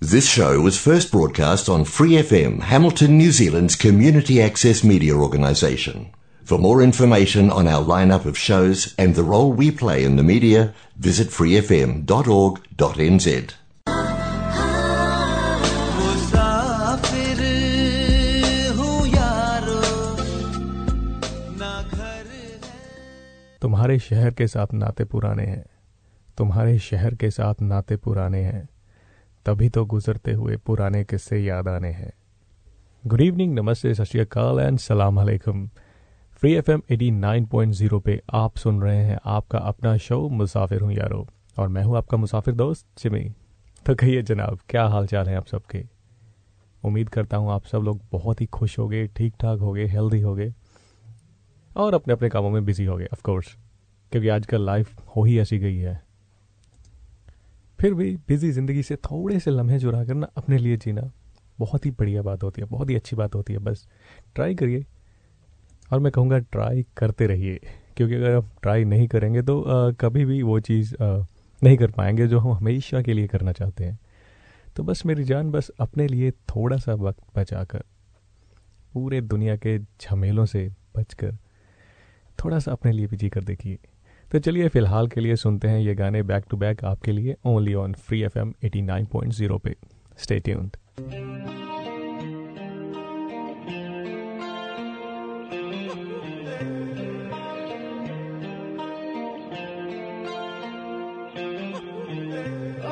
This show was first broadcast on Free FM, Hamilton, New Zealand's community access media organisation. For more information on our lineup of shows and the role we play in the media, visit freefm.org.nz. मुसाफिर हूँ यारो ना घर है तुम्हारे शहर के साथ नाते पुराने हैं तुम्हारे शहर के साथ नाते पुराने हैं तभी तो गुजरते हुए पुराने किस्से याद आने हैं। गुड इवनिंग नमस्ते, सत एंड सलाम अलैकुम। Free F M eighty nine point zero पे आप सुन रहे हैं आपका अपना शो मुसाफिर हूँ यारो, और मैं हूँ आपका मुसाफिर दोस्त जिमी तो कहिए जनाब, क्या हाल चाल है आप सबके? उम्मीद करता हूँ आप सब लोग बहुत ही खुश हो गए ठीक ठाक हो गए हेल्दी हो गए और अपने अपने कामों में बिज़ी हो गए ऑफ़ कोर्स क्योंकि आजकल लाइफ हो ही ऐसी गई है। फिर भी बिज़ी ज़िंदगी से थोड़े से लम्हे चुरा कर ना अपने लिए जीना। बहुत ही बढ़िया बात होती है बहुत ही अच्छी बात होती है बस। ट्राई करिए। और मैं कहूँगा ट्राई करते रहिए क्योंकि अगर आप ट्राई नहीं करेंगे तो आ, कभी भी वो चीज़ आ, नहीं कर पाएँगे जो हम हमेशा के लिए करना चाहते हैं। तो बस मेरी जान बस अपने लिए थोड़ा सा वक्त बचाकर पूरे दुनिया के झमेलों से बचकर थोड़ा सा अपने लिए भी जी कर देखिए। तो चलिए फ़िलहाल के लिए सुनते हैं ये गाने बैक टू बैक आपके लिए only on free F M eighty nine point zero पे। स्टे ट्यून्ड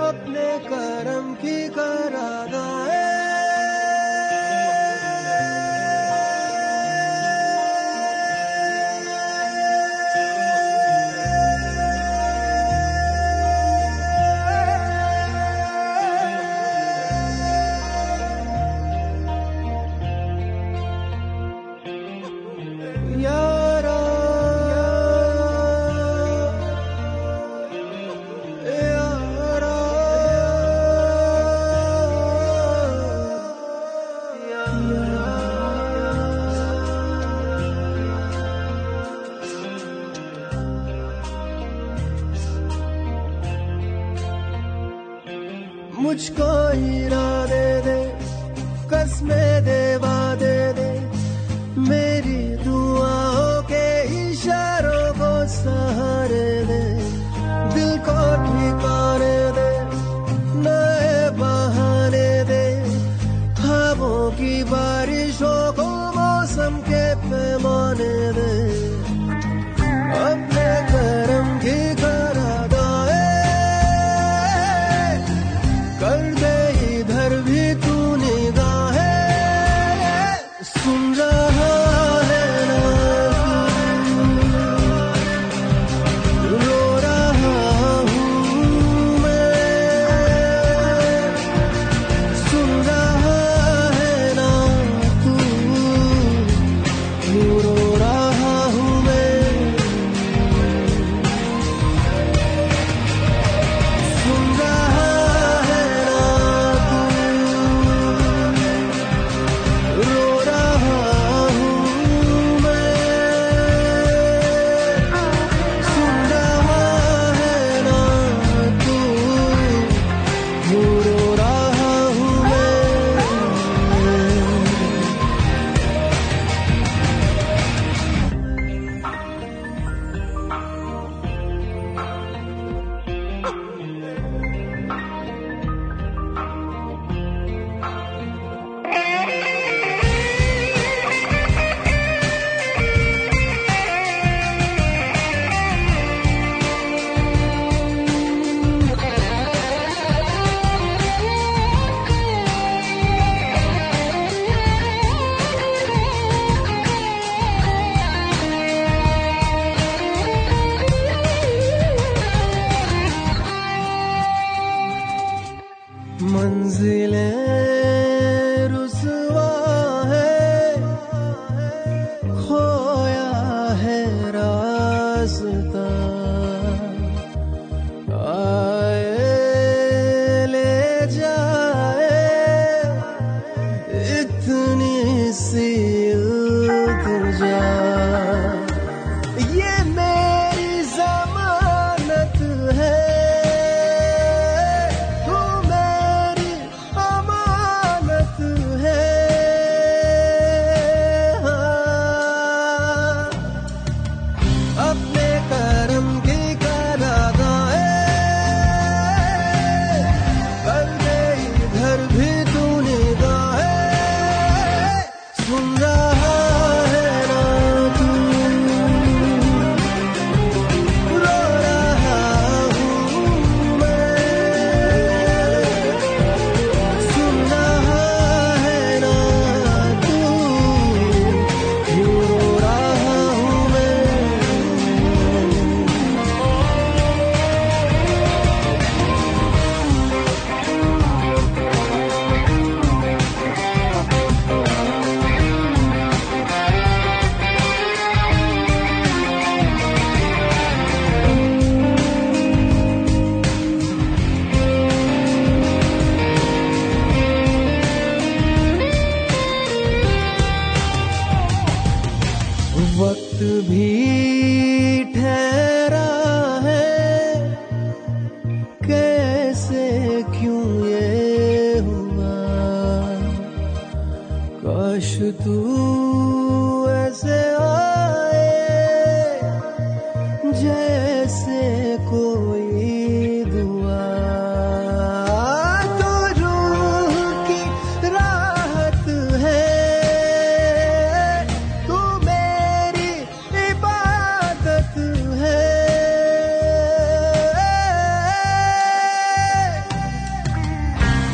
अपने करम की करादाए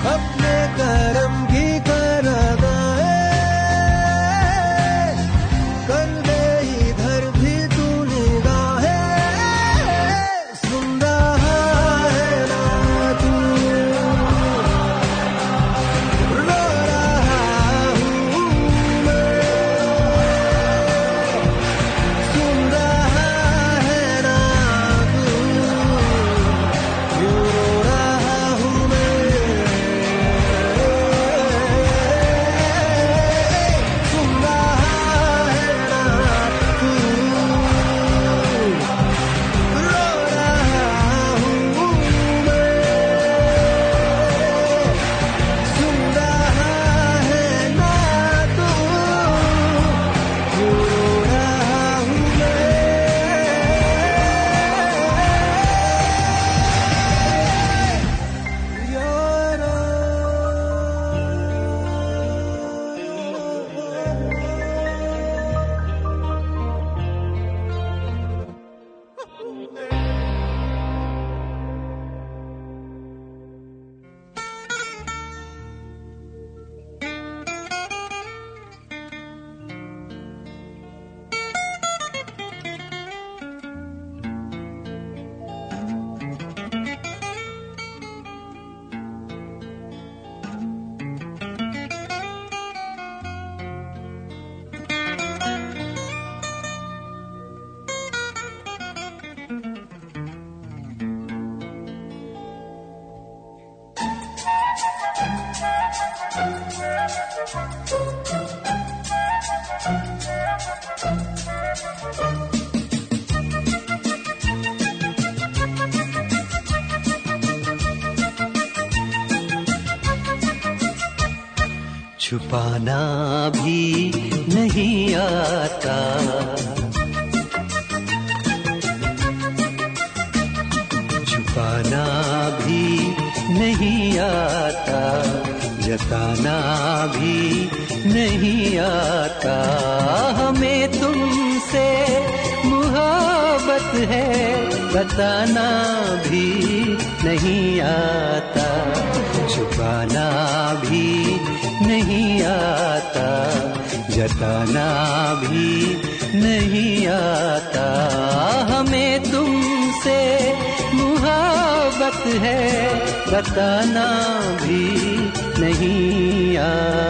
up गाना भी नहीं आता। छुपाना भी नहीं आता, जताना भी नहीं आता। हमें तुमसे मुहब्बत है, बताना भी नहीं आता। छुपाना भी नहीं आता जताना भी नहीं आता। हमें तुमसे मुहाबत है बताना भी नहीं आता।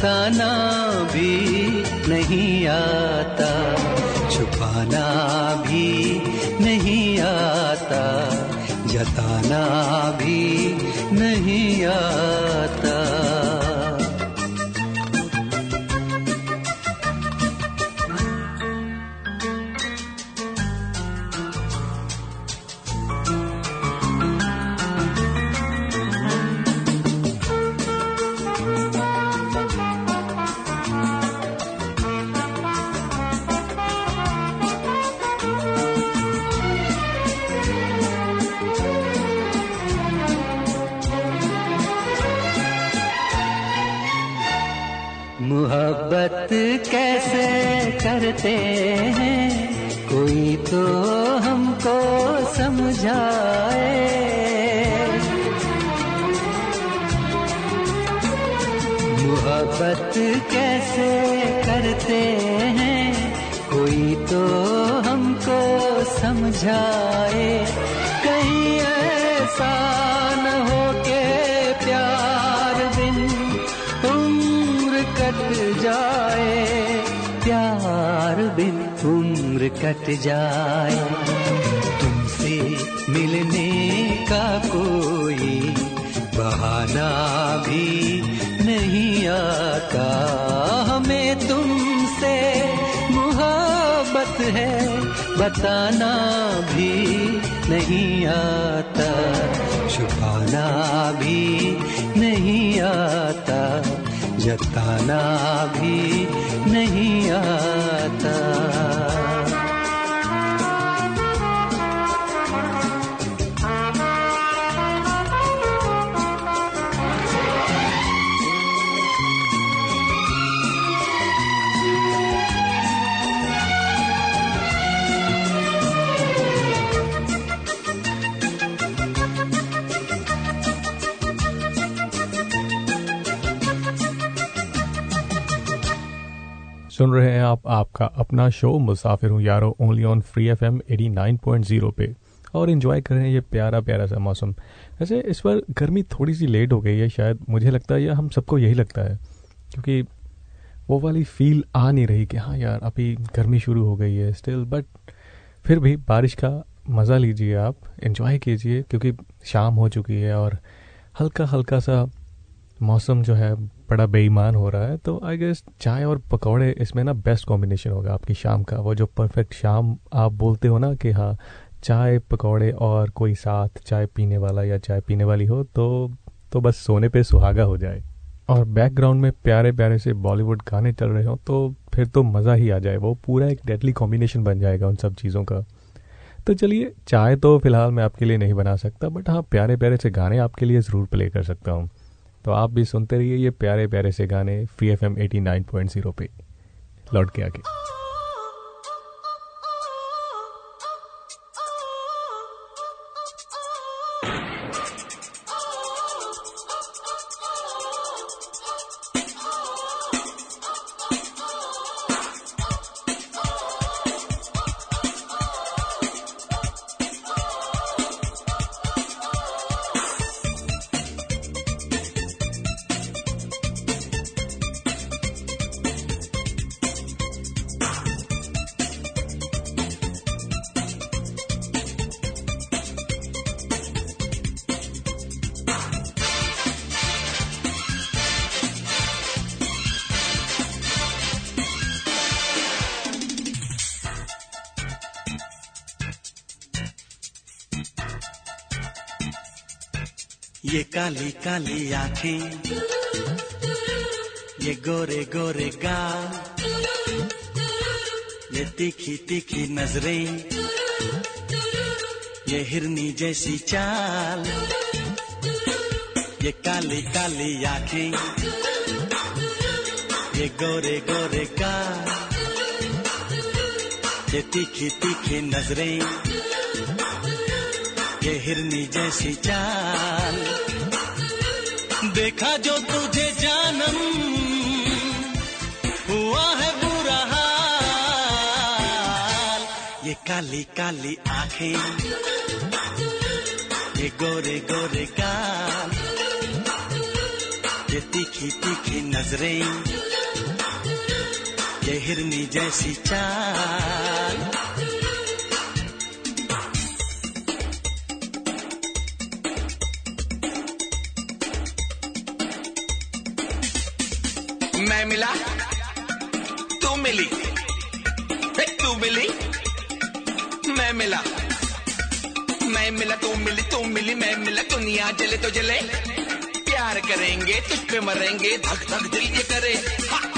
बताना भी नहीं आता छुपाना भी नहीं आता जताना भी नहीं आता। करते हैं। कोई तो हमको समझाए। मोहब्बत कैसे जाए। तुमसे मिलने का कोई बहाना भी नहीं आता। हमें तुमसे मोहब्बत है, बताना भी नहीं आता। छुपाना भी नहीं आता, जताना भी नहीं आता। सुन रहे हैं आप, आपका अपना शो मुसाफिर हूँ यारो only on free F M eighty nine point zero पे। और इन्जॉय कर रहे हैं ये प्यारा प्यारा सा मौसम। वैसे इस बार गर्मी थोड़ी सी लेट हो गई है शायद, मुझे लगता है या हम सबको यही लगता है। क्योंकि वो वाली फील आ नहीं रही कि हाँ यार, अभी गर्मी शुरू हो गई है स्टिल बट फिर भी बारिश का मज़ा लीजिए आप इन्जॉय कीजिए, क्योंकि शाम हो चुकी है और हल्का हल्का सा मौसम जो है बड़ा बेईमान हो रहा है तो आई गेस चाय और पकौड़े इसमें ना बेस्ट कॉम्बिनेशन होगा आपकी शाम का। वो जो परफेक्ट शाम आप बोलते हो ना कि हाँ चाय, पकौड़े और कोई साथ चाय पीने वाला या चाय पीने वाली हो तो तो बस सोने पे सुहागा हो जाए। और बैकग्राउंड में प्यारे प्यारे से बॉलीवुड गाने चल रहे हो तो फिर तो मज़ा ही आ जाए। वो पूरा एक डेडली कॉम्बिनेशन बन जाएगा उन सब चीज़ों का। तो चलिए, चाय तो फ़िलहाल मैं आपके लिए नहीं बना सकता बट हाँ प्यारे प्यारे से गाने आपके लिए ज़रूर प्ले कर सकता हूँ। तो आप भी सुनते रहिए ये प्यारे प्यारे से गाने free F M eighty nine point zero पे। लौट के आके ये काली काली आँखें, ये गोरे गोरे गाल, ये तीखी तीखी नज़रें, ये हिरनी जैसी चाल, ये काली काली आँखें, ये गोरे गोरे गाल, ये तीखी तीखी नज़रें, ये हिरनी जैसी चाल। देखा जो तुझे जानम, हुआ है बुरा हाल। ये काली काली आँखें, ये गोरे गोरे गाल, ये तीखी तीखी नज़रें, ये हिरनी जैसी चाल। मिला? तू मिली। तू मिली? मैं मिला। मैं मिला, तू मिली तू मिली, मैं मिला। दुनिया जले तो जले। प्यार करेंगे, तुझ पे मरेंगे। धक धक दिल ये करे। हा!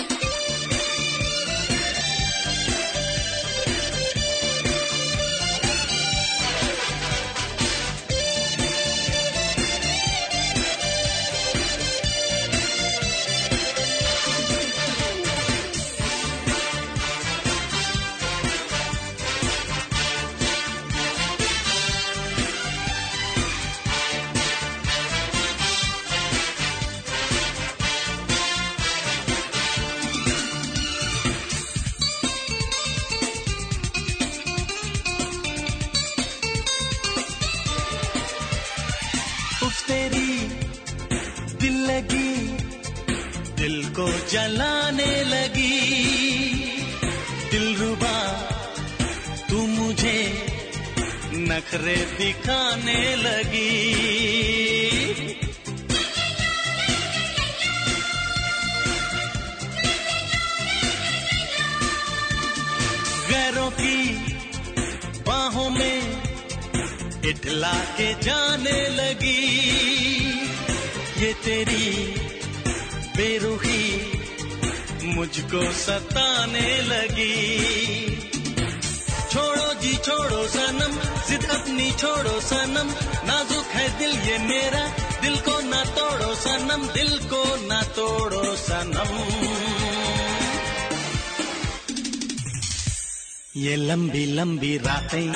ये लंबी लंबी रातें,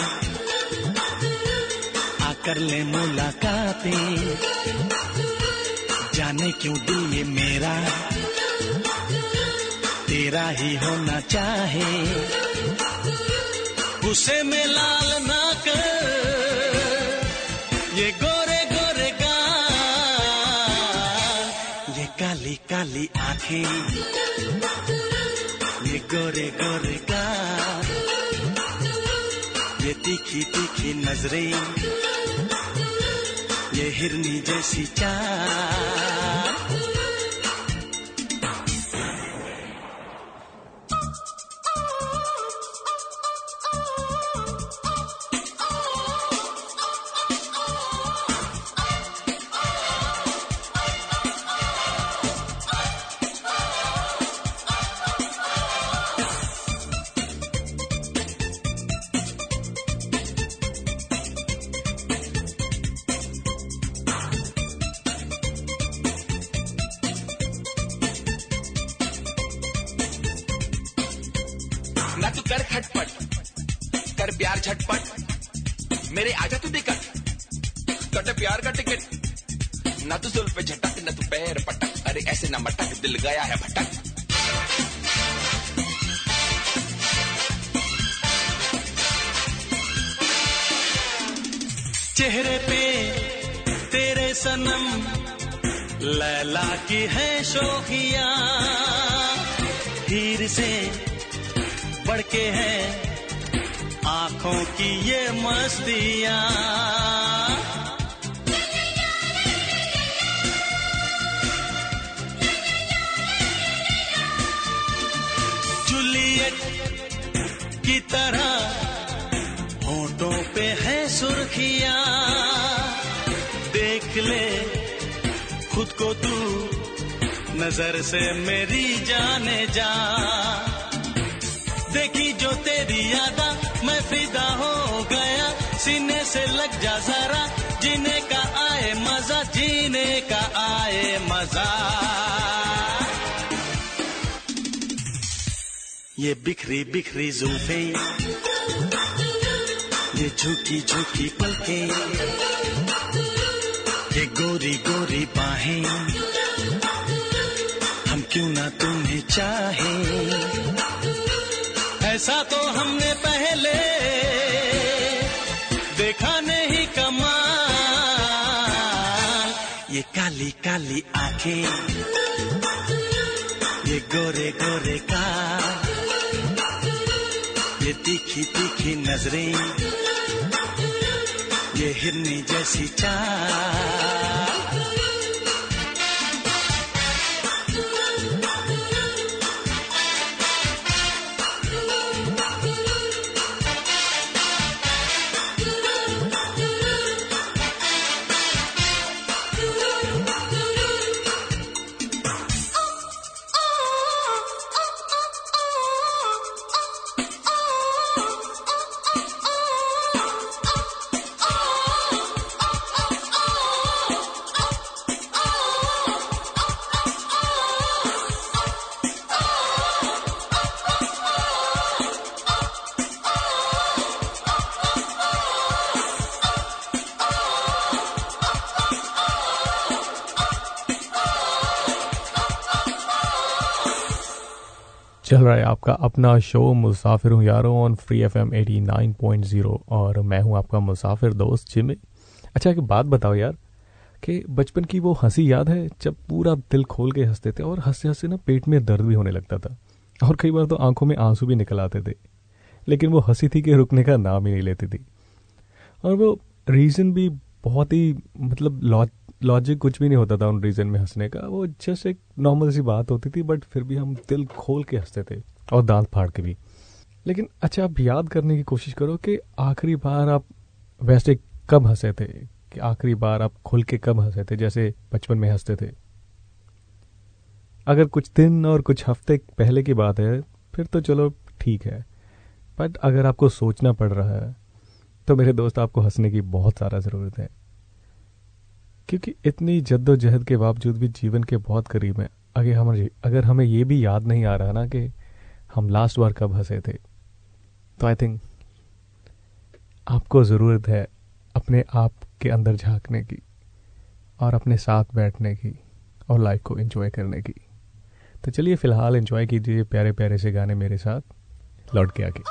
आकर ले मुलाकातें। जाने क्यों दिल ये मेरा? तेरा ही होना चाहे। उसे में लाल ना कर, ये गोरे गोरे का, ये काली काली आँखें, ये गोरे गोरे गाल ये तीखी तीखी नज़रें ये हिरनी जैसी चाल। की तरह होठों पे है सुर्खियाँ। देख ले, खुद को तू नज़र से मेरी जाने जा। देखी जो तेरी यादा, मैं फिदा हो गया। सीने से लग जा जरा, जीने का आए मज़ा, जीने का आए मज़ा। ये बिखरी बिखरी जुल्फे, ये झुकी झुकी पलके, ये गोरी गोरी बाहें, हम क्यों ना तुम्हें चाहे? ऐसा तो हमने पहले देखा नहीं कमाल। ये काली काली आँखें, ये गोरे गोरे का ये तीखी तीखी नज़रें ये हिरनी जैसी चाल। रहा है आपका अपना शो, मुसाफिर हूँ यारों on free F M eighty nine point zero और मैं हूँ आपका मुसाफिर दोस्त जिमी अच्छा एक बात बताओ यार, कि बचपन की वो हँसी याद है जब पूरा दिल खोल के हँसते थे और हँसते हँसते ना पेट में दर्द भी होने लगता था और कई बार तो आँखों में आँसू भी निकल आते थे, लेकिन वो हँसी थी कि रुकने का नाम ही नहीं लेती थी। और वो रीज़न भी बहुत ही मतलब लॉजिक कुछ भी नहीं होता था उन रीजन में हंसने का। वो जस्ट एक नॉर्मल सी बात होती थी बट फिर भी हम दिल खोल के हँसते थे और दांत फाड़ के भी। लेकिन अच्छा आप याद करने की कोशिश करो कि आखिरी बार आप वैसे कब हंसे थे? कि आखिरी बार आप खुल के कब हंसे थे? जैसे बचपन में हँसते थे। अगर कुछ दिन और कुछ हफ़्ते पहले की बात है, फिर तो चलो ठीक है। बट अगर आपको सोचना पड़ रहा है तो मेरे दोस्त, आपको हंसने की बहुत सारा ज़रूरत है। क्योंकि इतनी जद्दोजहद के बावजूद भी जीवन के बहुत करीब हैं। अगर हम अगर हमें ये भी याद नहीं आ रहा ना कि हम लास्ट बार कब हंसे थे तो आई थिंक आपको ज़रूरत है अपने आप के अंदर झांकने की और अपने साथ बैठने की और लाइफ को एंजॉय करने की। तो चलिए फ़िलहाल एंजॉय कीजिए प्यारे प्यारे से गाने मेरे साथ, लौट के आके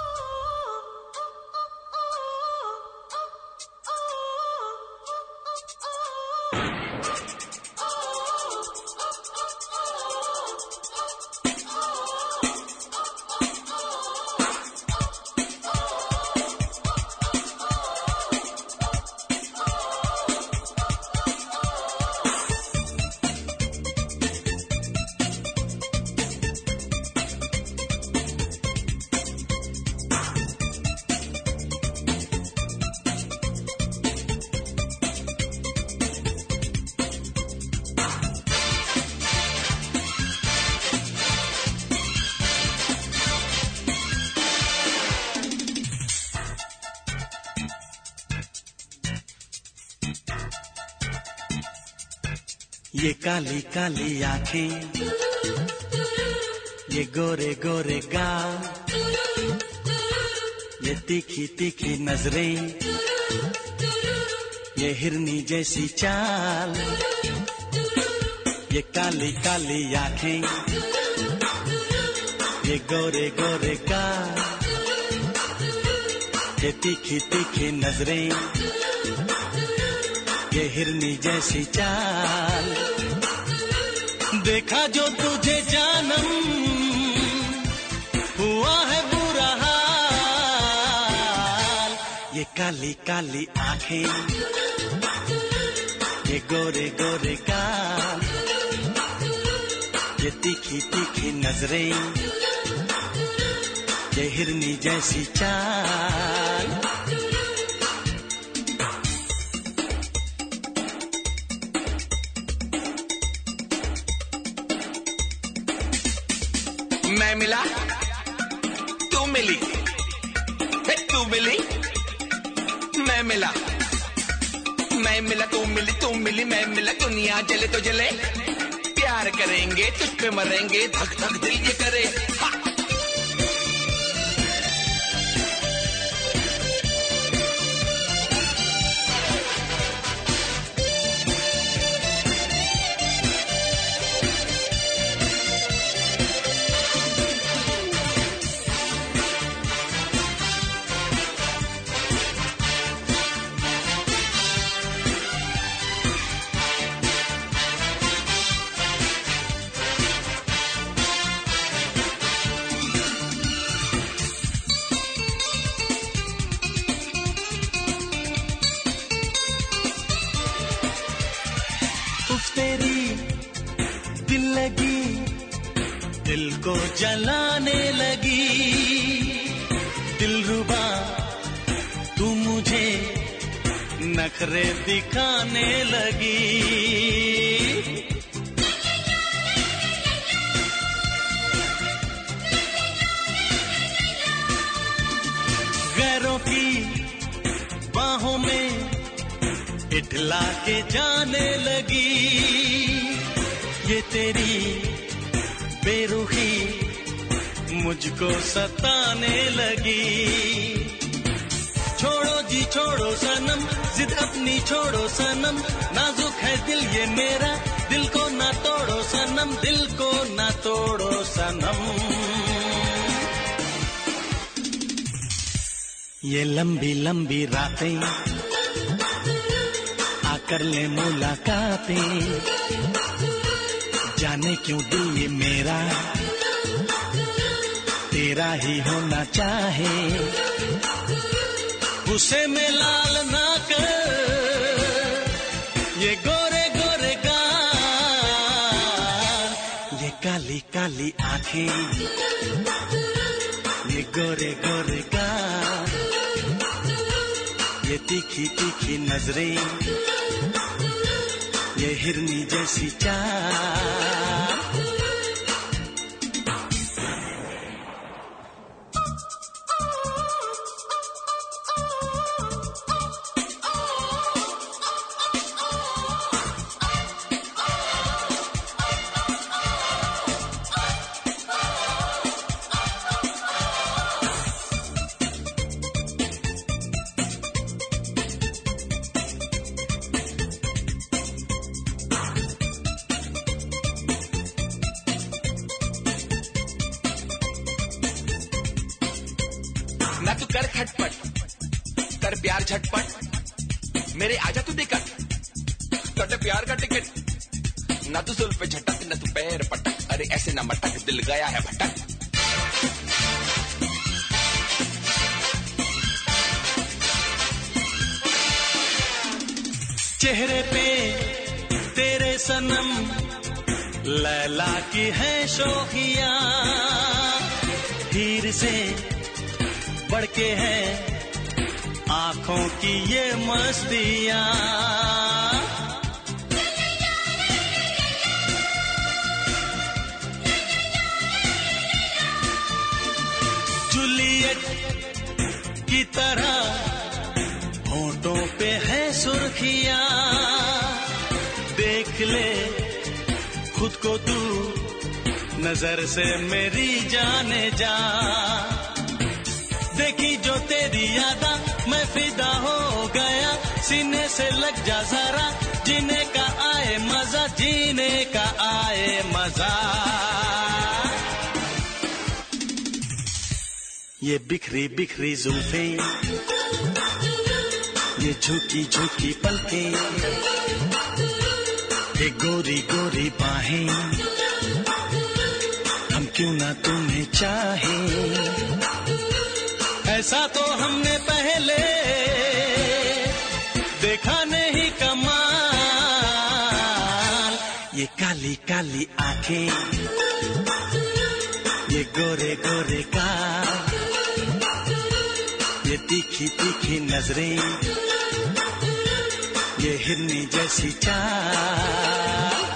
काली आँखें। ये गोरे गोरे गाल, ये तीखी तीखी नज़रें, ये हिरनी जैसी चाल, ये काली काली आँखें, ये गोरे गोरे गाल, ये तीखी तीखी नज़रें, ये हिरनी जैसी चाल। देखा जो तुझे जानम, हुआ है बुरा हाल। ये काली काली आँखें, ये गोरे गोरे काल ये तीखी तीखी नज़रें, ये हिरनी जैसी चाल। मैं मिला, तू मिली। तू मिली, मैं मिला। मैं मिला, तू मिली तू मिली, मैं मिला। दुनिया जले तो जले, प्यार करेंगे, तुझ पे मरेंगे धक धक दिल ये करे। हा! के जाने लगी। ये तेरी बेरुखी मुझको सताने लगी। छोड़ो जी, छोड़ो सनम, जिद अपनी छोड़ो सनम। नाजुक है दिल ये मेरा, दिल को ना तोड़ो सनम, दिल को ना तोड़ो सनम। ये लंबी लंबी रातें आकर ले मुलाकातें। जाने क्यों दिल ये मेरा? तेरा ही होना चाहे। उसे में लाल ना कर, ये गोरे गोरे गाल, ये काली काली आँखें, ये गोरे गोरे गाल, ये तीखी तीखी नज़रें। ये हिरनी जैसी चाल। कर प्यार झटपट। मेरे आजा तू दिक्कत। कटे प्यार का टिकट ना तू सुल पे झटक, ना तू पैर पटक। अरे ऐसे ना मटक, दिल गया है भटक। चेहरे पे तेरे सनम लैला की है शोखिया। हीर से बढ़ के है आँखों की ये मस्तियाँ। जूलियट की तरह होठों पे है सुर्खियाँ। देख ले, खुद को तू नज़र से मेरी जाने जा। देखी जो तेरी यादा फिदा हो गया। सीने से लग जा जरा। जीने का आए मज़ा, जीने का आए मज़ा। ये बिखरी बिखरी जुल्फे, ये झुकी झुकी पलके, ये गोरी गोरी बाहें। हम क्यों ना तुम्हें चाहे? ऐसा तो हमने पहले काली काली आँखें। ये गोरे गोरे का। ये तीखी तीखी नज़रें। ये हिरनी जैसी चाल।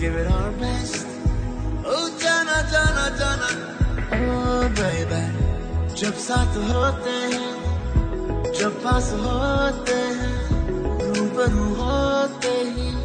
Give it our best. Oh, Jana, Jana, Jana. Oh, baby. जब साथ होते हैं जब पास होते हैं रूबरू होते ही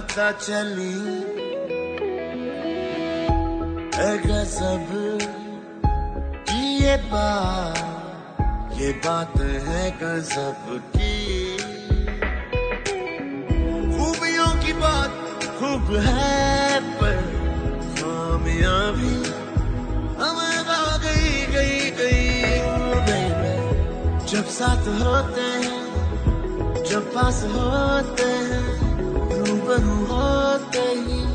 पता चली सब की ये बात ये बात है गजब की। खूबियों की बात खूब है, पर खामियाँ भी हमें आ गई गई गई जब साथ होते हैं, जब पास होते हैं रूबरू होते ही।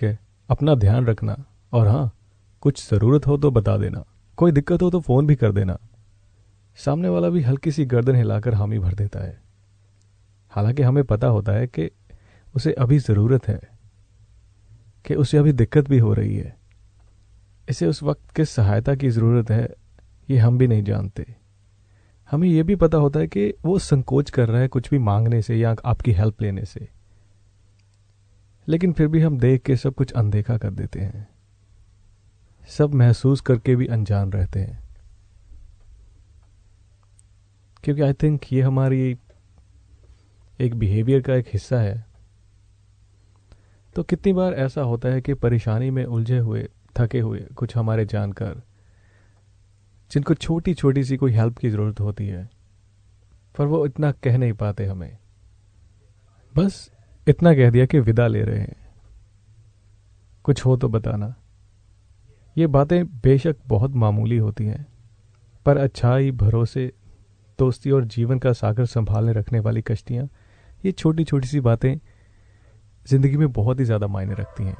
ठीक है, अपना ध्यान रखना। और हाँ कुछ ज़रूरत हो तो बता देना। कोई दिक्कत हो तो फ़ोन भी कर देना। सामने वाला भी हल्की सी गर्दन हिलाकर हामी भर देता है। हालाँकि हमें पता होता है कि उसे अभी ज़रूरत है, कि उसे अभी दिक्कत भी हो रही है। इसे उस वक्त किस सहायता की ज़रूरत है, ये हम भी नहीं जानते। हमें यह भी पता होता है कि वो संकोच कर रहा है कुछ भी मांगने से या आपकी हेल्प लेने से। लेकिन फिर भी हम देख के सब कुछ अनदेखा कर देते हैं। सब महसूस करके भी अनजान रहते हैं। क्योंकि आई थिंक ये हमारी एक बिहेवियर का एक हिस्सा है। तो कितनी बार ऐसा होता है कि परेशानी में उलझे हुए, थके हुए कुछ हमारे जानकर, जिनको छोटी छोटी सी कोई हेल्प की ज़रूरत होती है, पर वो इतना कह नहीं पाते हमें। बस इतना कह दिया कि विदा ले रहे हैं। कुछ हो तो बताना। ये बातें बेशक बहुत मामूली होती हैं, पर अच्छाई, भरोसे, दोस्ती और जीवन का सागर संभालने रखने वाली कश्तियाँ, ये छोटी छोटी सी बातें ज़िंदगी में बहुत ही ज़्यादा मायने रखती हैं।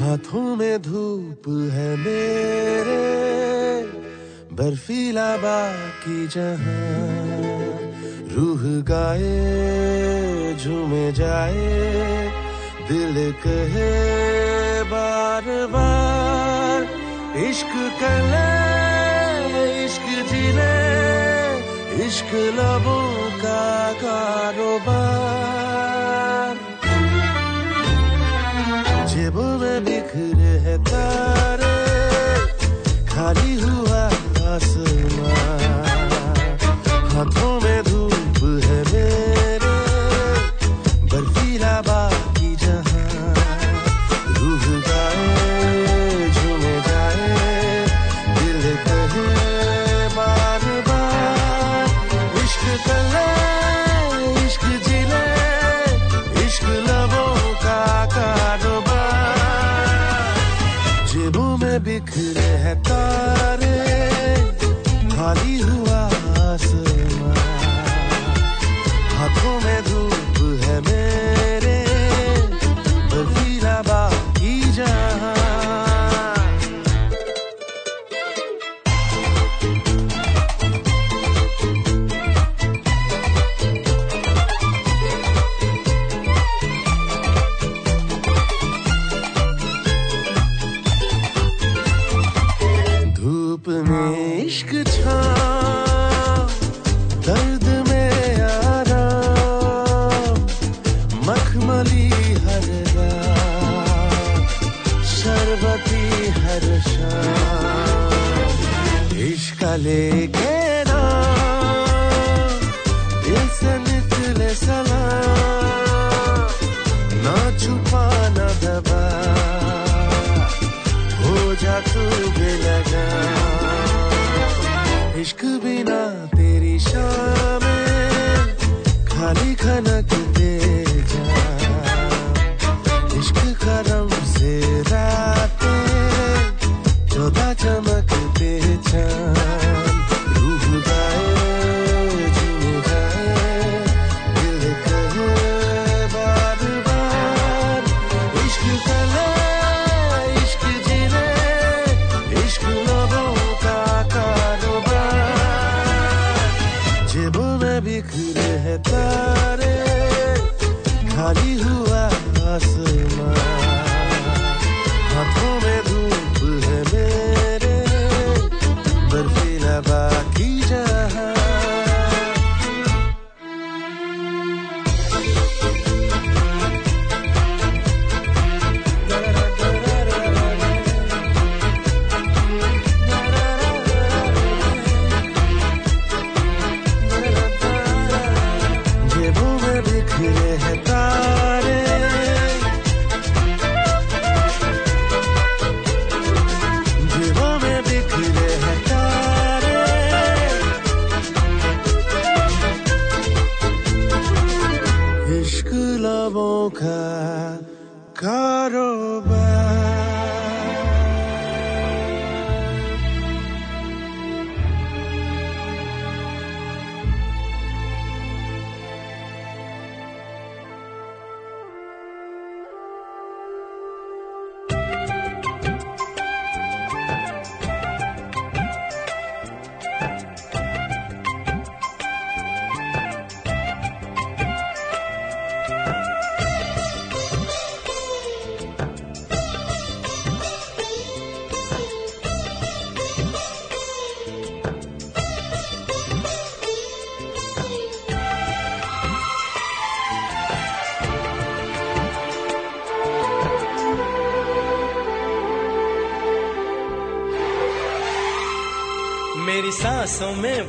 हाथों में धूप है मेरे, बर्फीला बाकी जहाँ रूह गाए, झूमे जाए, दिल कहे बार बार इश्क कले इश्क ज़िले इश्क लबों का कारोबार। जेब में बिखरे हैं तारे खाली हुआ आसमां हाथों में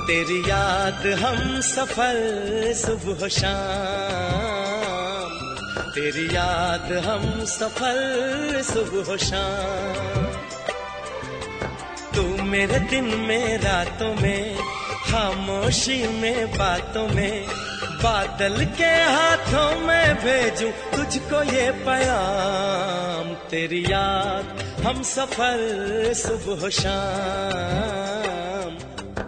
तेरी याद हम सफल सुबह शाम। तेरी याद हम सफल सुबह शाम। तू मेरे दिन में, रातों में, खामोशी में, बातों में, बादल के हाथों में भेजूं तुझको ये पैगाम। तेरी याद हम सफल सुबह शाम।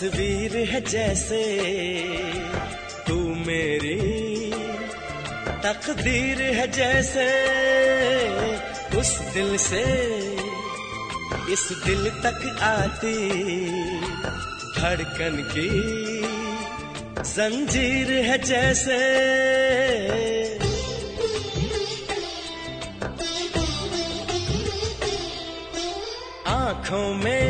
तस्वीर है जैसे तू मेरी तकदीर है जैसे उस दिल से इस दिल तक आती धड़कन की जंजीर है जैसे आँखों में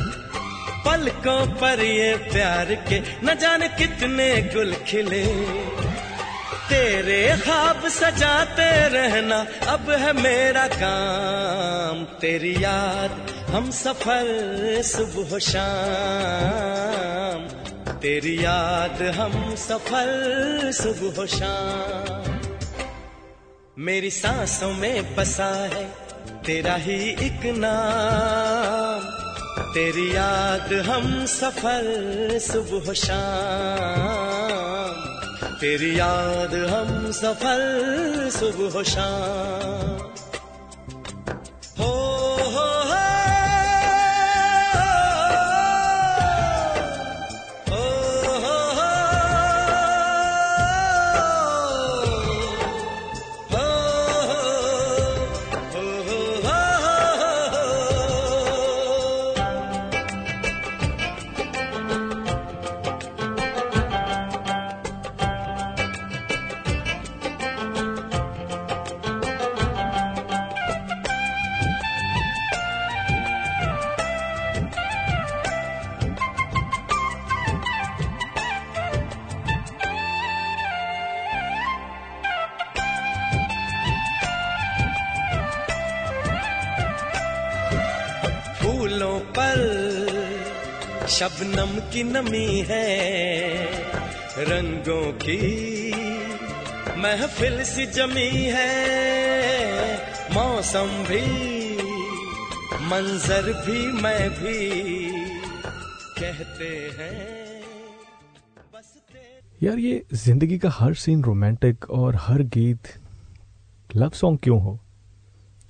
पलकों पर ये प्यार के न जाने कितने गुल खिले। तेरे ख्वाब सजाते रहना अब है मेरा काम। तेरी याद हम सफल सुबह शाम। तेरी याद हम सफल सुबह शाम। मेरी सांसों में बसा है, तेरा ही एक नाम। तेरी याद हम सफल सुबह शाम। तेरी याद हम सफल सुबह शाम। शबनम की नमी है, रंगों की महफिल सी जमी है। मौसम भी, मंजर भी, मैं भी कहते हैं। यार, ये ज़िंदगी का हर सीन रोमांटिक और हर गीत लव सॉन्ग क्यों हो?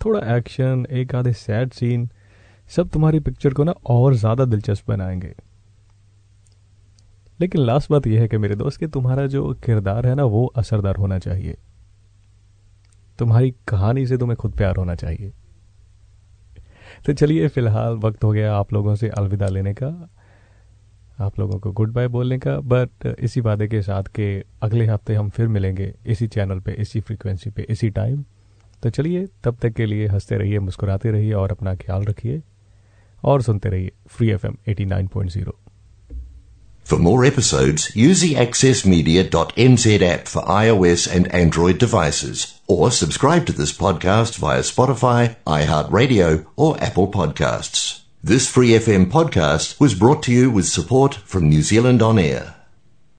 थोड़ा एक्शन, एक आधे सैड सीन सब तुम्हारी पिक्चर को ना और ज़्यादा दिलचस्प बनाएँगे। लेकिन लास्ट बात यह है कि मेरे दोस्त, कि तुम्हारा जो किरदार है ना, वो असरदार होना चाहिए। तुम्हारी कहानी से तुम्हें खुद प्यार होना चाहिए। तो चलिए, फ़िलहाल वक्त हो गया आप लोगों से अलविदा लेने का, आप लोगों को गुड बाय बोलने का बट इसी वादे के साथ के अगले हफ़्ते हम फिर मिलेंगे इसी चैनल पे, इसी फ्रीक्वेंसी पे, इसी टाइम तो चलिए, तब तक के लिए हँसते रहिए, मुस्कुराते रहिए और अपना ख्याल रखिए। और सुनते रहिए free F M eighty nine point zero For more episodes, use the accessmedia.nz app for iOS and Android devices, or subscribe to this podcast via Spotify, iHeartRadio, or Apple Podcasts. This Free FM podcast was brought to you with support from New Zealand On Air.